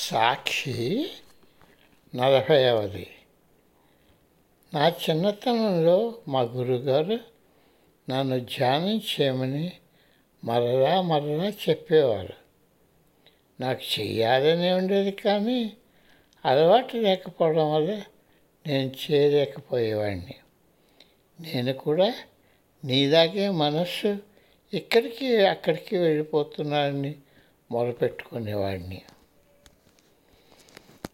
సాక్షి నలభైవది నా చిన్నతనంలో మా గురుగారు నన్ను ధ్యానం చేయమని మరలా మరలా చెప్పేవారు. నాకు చెయ్యాలని ఉండేది కానీ అలవాటు లేకపోవడం వల్ల నేను చేయలేకపోయేవాడిని. నేను కూడా నీలాగే మనస్సు ఇక్కడికి అక్కడికి వెళ్ళిపోతున్నానని మొదలుపెట్టుకునేవాడిని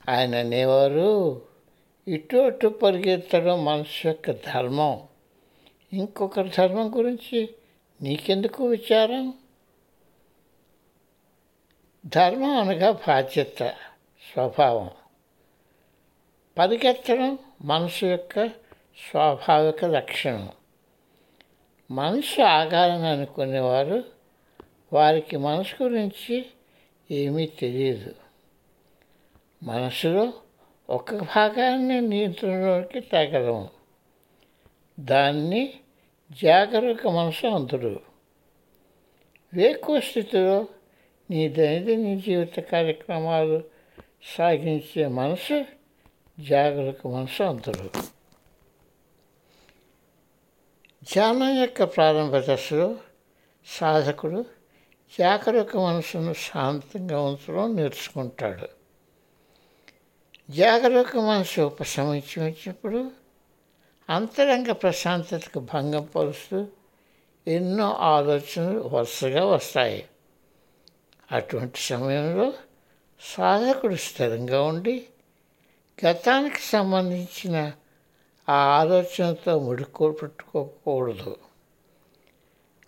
ఆయన అనేవారు ఇటు అటు పరిగెత్తడం మనసు యొక్క ధర్మం. ఇంకొకరి ధర్మం గురించి నీకెందుకు విచారం? ధర్మం అనగా బాధ్యత స్వభావం. పరిగెత్తడం మనసు యొక్క స్వాభావిక లక్షణం. మనసు ఆగాలని అనుకునేవారు వారికి మనసు గురించి ఏమీ తెలియదు. మనసులో ఒక భాగాన్ని నియంత్రణలోకి తేగలము దాన్ని జాగరూక మనసు అందుడు వేకువ స్థితిలో నీ దైనందిన జీవిత కార్యక్రమాలు సాగించే మనసు జాగరూక మనసు అంతరు ధ్యానం యొక్క ప్రారంభ దశలో సాధకుడు జాగరూక మనసును శాంతంగా ఉంచడం నేర్చుకుంటాడు. జాగరూక మనసు ఉపశమించి వచ్చినప్పుడు అంతరంగ ప్రశాంతతకు భంగం పరుస్తూ ఎన్నో ఆలోచనలు వరుసగా వస్తాయి. అటువంటి సమయంలో సాధకుడు స్థిరంగా ఉండి గతానికి సంబంధించిన ఆ ఆలోచనతో ముడుకో పెట్టుకోకూడదు.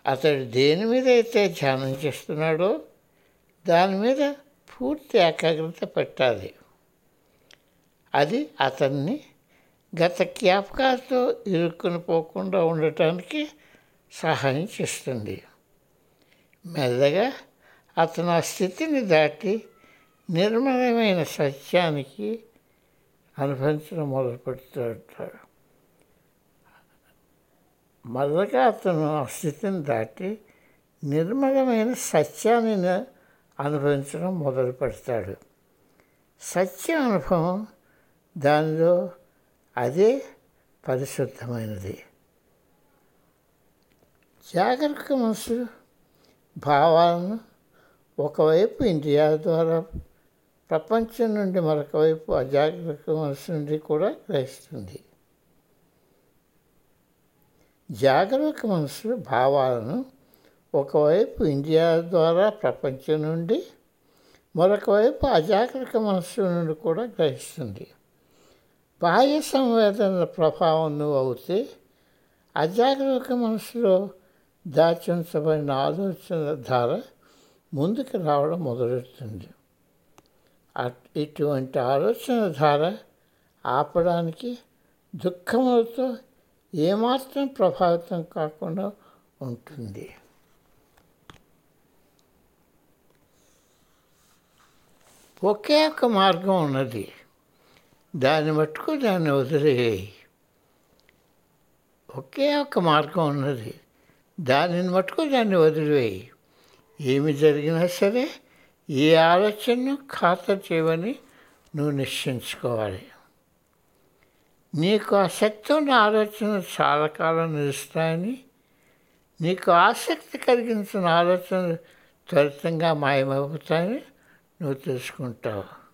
అతడు దేని మీద అయితే ధ్యానం చేస్తున్నాడో దాని మీద పూర్తి ఏకాగ్రత పెట్టాలి. అది అతన్ని గత జ్ఞాపకాలతో ఇరుక్కుని పోకుండా ఉండటానికి సహాయం చేస్తుంది. మెల్లగా అతను ఆ స్థితిని దాటి నిర్మలమైన సత్యానికి అనుభవించడం మొదలుపెడుతుంటాడు పెడతాడు మొదలుగా అతను ఆ స్థితిని దాటి నిర్మలమైన సత్యాన్ని అనుభవించడం మొదలు పెడతాడు సత్య అనుభవం దానిలో అదే పరిశుద్ధమైనది. జాగ్రత్త మనసు భావాలను ఒకవైపు ఇంద్రియాల ద్వారా ప్రపంచం నుండి మరొక వైపు అజాగ్రత్త మనసు నుండి కూడా గ్రహిస్తుంది. జాగరూక మనసు భావాలను ఒకవైపు ఇంద్రియాల ద్వారా ప్రపంచం నుండి మరొక వైపు అజాగ్రత్త మనస్సు నుండి కూడా గ్రహిస్తుంది. బాహ్య సంవేదనల ప్రభావం నువ్వు అవుతే అజాగ్రత్త మనసులో దాచుంచబడిన ఆలోచన ధార ముందుకు రావడం మొదలెడుతుంది ఇటువంటి ఆలోచన ధార ఆపడానికి దుఃఖములతో ఏమాత్రం ప్రభావితం కాకుండా ఉంటుంది. ఒకే ఒక మార్గం ఉన్నది. దాన్ని మట్టుకు దాన్ని వదిలేయి ఒకే ఒక మార్గం ఉన్నది. దానిని మట్టుకు దాన్ని వదిలివేయి. ఏమి జరిగినా సరే ఏ ఆలోచనను ఖాతరు చేయమని నువ్వు నిశ్చయించుకోవాలి. నీకు ఆసక్తి ఉన్న ఆలోచనలు చాలా కాలం నిలుస్తాయని నీకు ఆసక్తి కలిగించిన ఆలోచనలు త్వరితంగా మాయమైపోతాయని నువ్వు తెలుసుకుంటావు.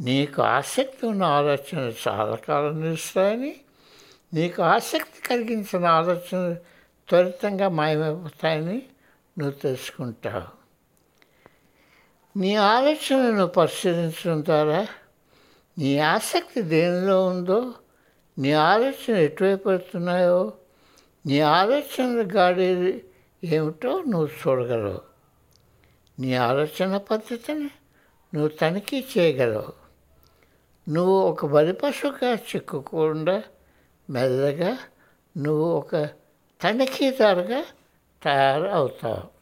నీకు ఆసక్తి ఉన్న ఆలోచనలు చాలా కాలం నిలుస్తాయని నీకు ఆసక్తి కలిగించిన ఆలోచనలు త్వరితంగా మాయమైపోతాయని నువ్వు తెలుసుకుంటావు. నీ ఆలోచనను పరిశీలించడం ద్వారా నీ ఆసక్తి దేనిలో ఉందో నీ ఆలోచన ఎటువైపు వెళ్తున్నాయో నీ ఆలోచనలు గాడేది ఏమిటో నువ్వు చూడగలవు. నీ ఆలోచన పద్ధతిని నువ్వు తనిఖీ చేయగలవు. నువ్వు ఒక బలిపశుగా చిక్కుకుండా మెల్లగా నువ్వు ఒక తనిఖీదారుగా తయారు అవుతావు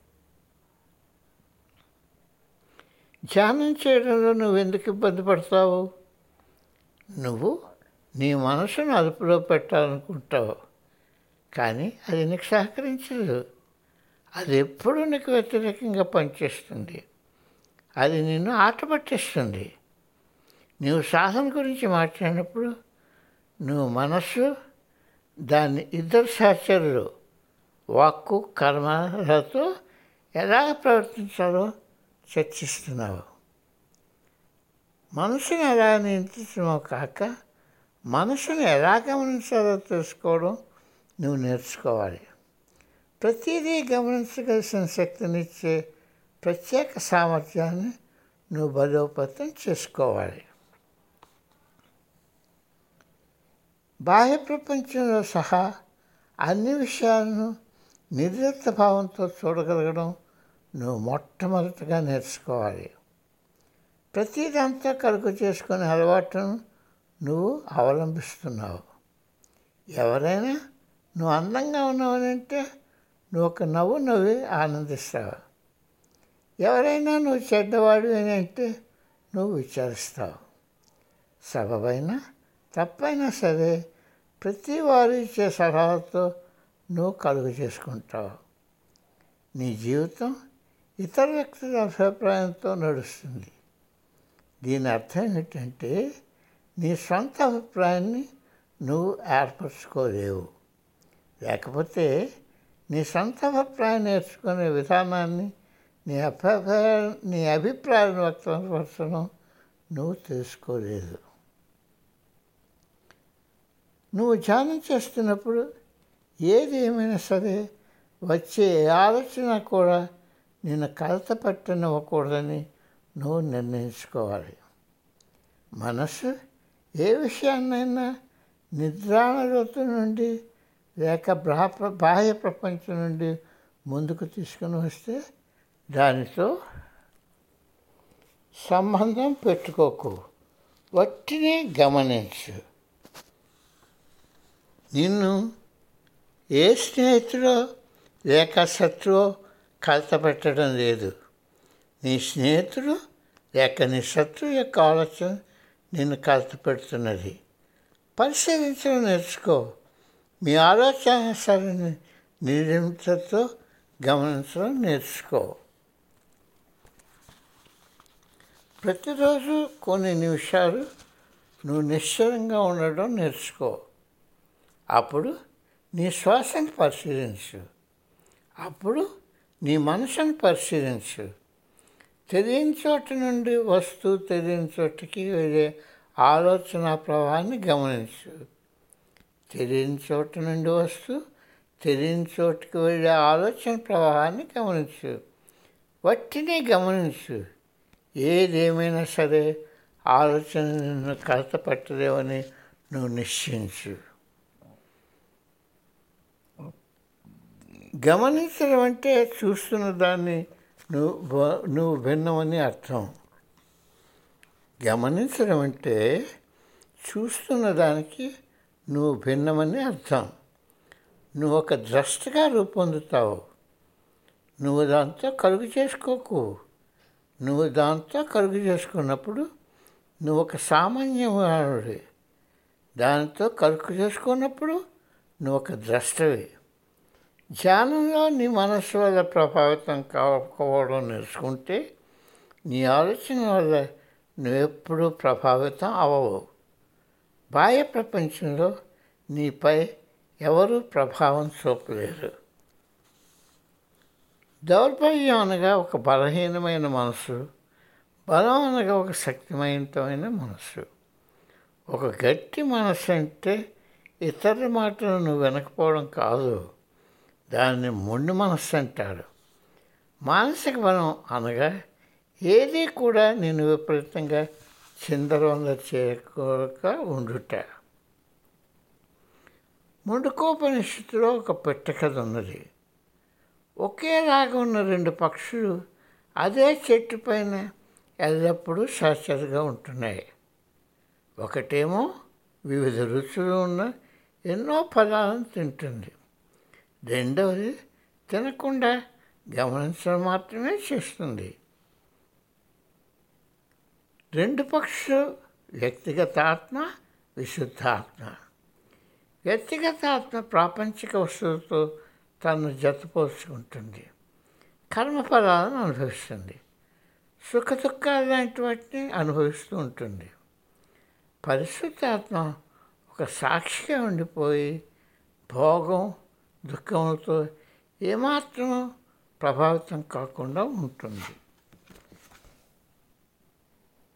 ధ్యానం చేయడంలో నువ్వు ఎందుకు ఇబ్బంది పడతావు? నువ్వు నీ మనసును అదుపులో పెట్టాలనుకుంటావు కానీ అది నీకు సహకరించదు. అది ఎప్పుడూ నీకు వ్యతిరేకంగా పనిచేస్తుంది. అది నిన్ను ఆట పట్టిస్తుంది నువ్వు సాధన గురించి మాట్లాడినప్పుడు నువ్వు మనస్సు దాన్ని ఇద్దరు సహచరులు వాక్కు కర్మలతో ఎలా ప్రవర్తించాలో చర్చిస్తున్నావు. మనసుని ఎలా నియంత్రించడమో కాక మనసుని ఎలా గమనించాలో తెలుసుకోవడం నువ్వు నేర్చుకోవాలి. ప్రతిదీ గమనించగలిసిన శక్తినిచ్చే ప్రత్యేక సామర్థ్యాన్ని నువ్వు బలోపేతం చేసుకోవాలి. బాహ్య ప్రపంచంలో సహా అన్ని విషయాలను నిర్లిప్త భావంతో చూడగలగడం నువ్వు మొట్టమొదటిగా నేర్చుకోవాలి. ప్రతిదంతా కలుగు చేసుకునే అలవాటును నువ్వు అవలంబిస్తున్నావు. ఎవరైనా నువ్వు అందంగా ఉన్నావనంటే నువ్వు ఒక నవ్వు నవ్వి ఆనందిస్తావు. ఎవరైనా నువ్వు చెడ్డవాడు అని అంటే నువ్వు విచారిస్తావు. సబబైనా తప్పైనా సరే ప్రతి వారు ఇచ్చే సలహాలతో నువ్వు కలుగు చేసుకుంటావు నీ జీవితం ఇతర వ్యక్తుల అభిప్రాయంతో నడుస్తుంది దీని అర్థం ఏంటంటే నీ సొంత అభిప్రాయాన్ని నువ్వు ఏర్పరచుకోలేవు లేకపోతే నీ సొంత అభిప్రాయం నేర్చుకునే విధానాన్ని నీ అభిప్రాయ నీ అభిప్రాయాన్ని వ్యక్తపరచడం నువ్వు తెలుసుకోలేదు నువ్వు ధ్యానం చేస్తున్నప్పుడు ఏది ఏమైనా సరే వచ్చే ఆలోచన కూడా నిన్ను కలత పట్టనివ్వకూడదని నువ్వు నిర్ణయించుకోవాలి. మనసు ఏ విషయాన్నైనా నిద్రాణలోతు నుండి లేక బ్రాహ బాహ్య ప్రపంచం నుండి ముందుకు తీసుకుని వస్తే దానితో సంబంధం పెట్టుకోకు. వట్టినే గమనించు. నిన్ను ఏ స్నేహితుడో లేక శత్రువో కలత పెట్టడం లేదు. నీ స్నేహితుడు లేక నీ శత్రువు యొక్క ఆలోచన నిన్ను కలత పెడుతున్నది పరిశీలించడం నేర్చుకో. మీ ఆలోచన సరైన నిర్మితతో గమనించడం నేర్చుకో. ప్రతిరోజు కొన్ని నిమిషాలు నువ్వు నిశ్చలంగా ఉండడం నేర్చుకో. అప్పుడు నీ శ్వాసను పరిశీలించు. అప్పుడు నీ మనసును పరిశీలించు. తెలియని చోట నుండి వస్తూ తెలియని చోటికి వెళ్ళే ఆలోచన ప్రవాహాన్ని గమనించు. తెలియని చోట నుండి వస్తూ తెలియని చోటుకి వెళ్ళే ఆలోచన ప్రవాహాన్ని గమనించు. వట్టిని గమనించు. ఏదేమైనా సరే ఆలోచన నిన్ను కలత పెట్టలేవని నువ్వు నిశ్చయించు. గమనించడం అంటే చూస్తున్న దాన్ని నువ్వు నువ్వు భిన్నమని అర్థం. గమనించడం అంటే చూస్తున్న దానికి నువ్వు భిన్నమని అర్థం. నువ్వు ఒక ద్రష్టగా రూపొందుతావు. నువ్వు దాంతో కలుగు చేసుకోకు. నువ్వు దాంతో కలుగు చేసుకున్నప్పుడు నువ్వు ఒక సామాన్య దానితో కలుగు చేసుకున్నప్పుడు నువ్వు ఒక ద్రష్టవి. ధ్యానంలో నీ మనస్సు వల్ల ప్రభావితం కాకపోవడం నేర్చుకుంటే నీ ఆలోచన వల్ల నువ్వెప్పుడూ ప్రభావితం అవ్వవు బాహ్య ప్రపంచంలో నీపై ఎవరూ ప్రభావం చూపలేరు. దౌర్భాగ్యం అనగా ఒక బలహీనమైన మనసు బలం అనగా ఒక శక్తివంతమైన మనసు ఒక గట్టి మనసు అంటే ఇతరుల మాటలు నువ్వు వినకపోవడం కాదు. దాన్ని మొండి మనస్సు అంటారు మానసిక బలం అనగా ఏది కూడా నేను విపరీతంగా చిందరవంద చేయక ఉండుట. ముండుకోపనిషత్తులో ఒక పెట్టకథ ఉన్నది. ఒకేలాగా ఉన్న రెండు పక్షులు అదే చెట్టు పైన ఎల్లప్పుడూ సహచరుగా ఉంటున్నాయి. ఒకటేమో వివిధ రుచులు ఉన్న ఎన్నో పదాలను తింటుంది. రెండవది తినకుండా గమనించడం మాత్రమే చేస్తుంది. రెండు పక్షులు వ్యక్తిగత ఆత్మ విశుద్ధ ఆత్మ. వ్యక్తిగత ఆత్మ ప్రాపంచిక వస్తువులతో తను జతపోల్చుకుంటుంది కర్మఫలాలను అనుభవిస్తుంది. సుఖ దుఃఖాలు లాంటి వాటిని అనుభవిస్తూ ఉంటుంది. పరిశుద్ధాత్మ ఒక సాక్షిగా ఉండిపోయి భోగం దుఃఖంతో ఏమాత్రం ప్రభావితం కాకుండా ఉంటుంది.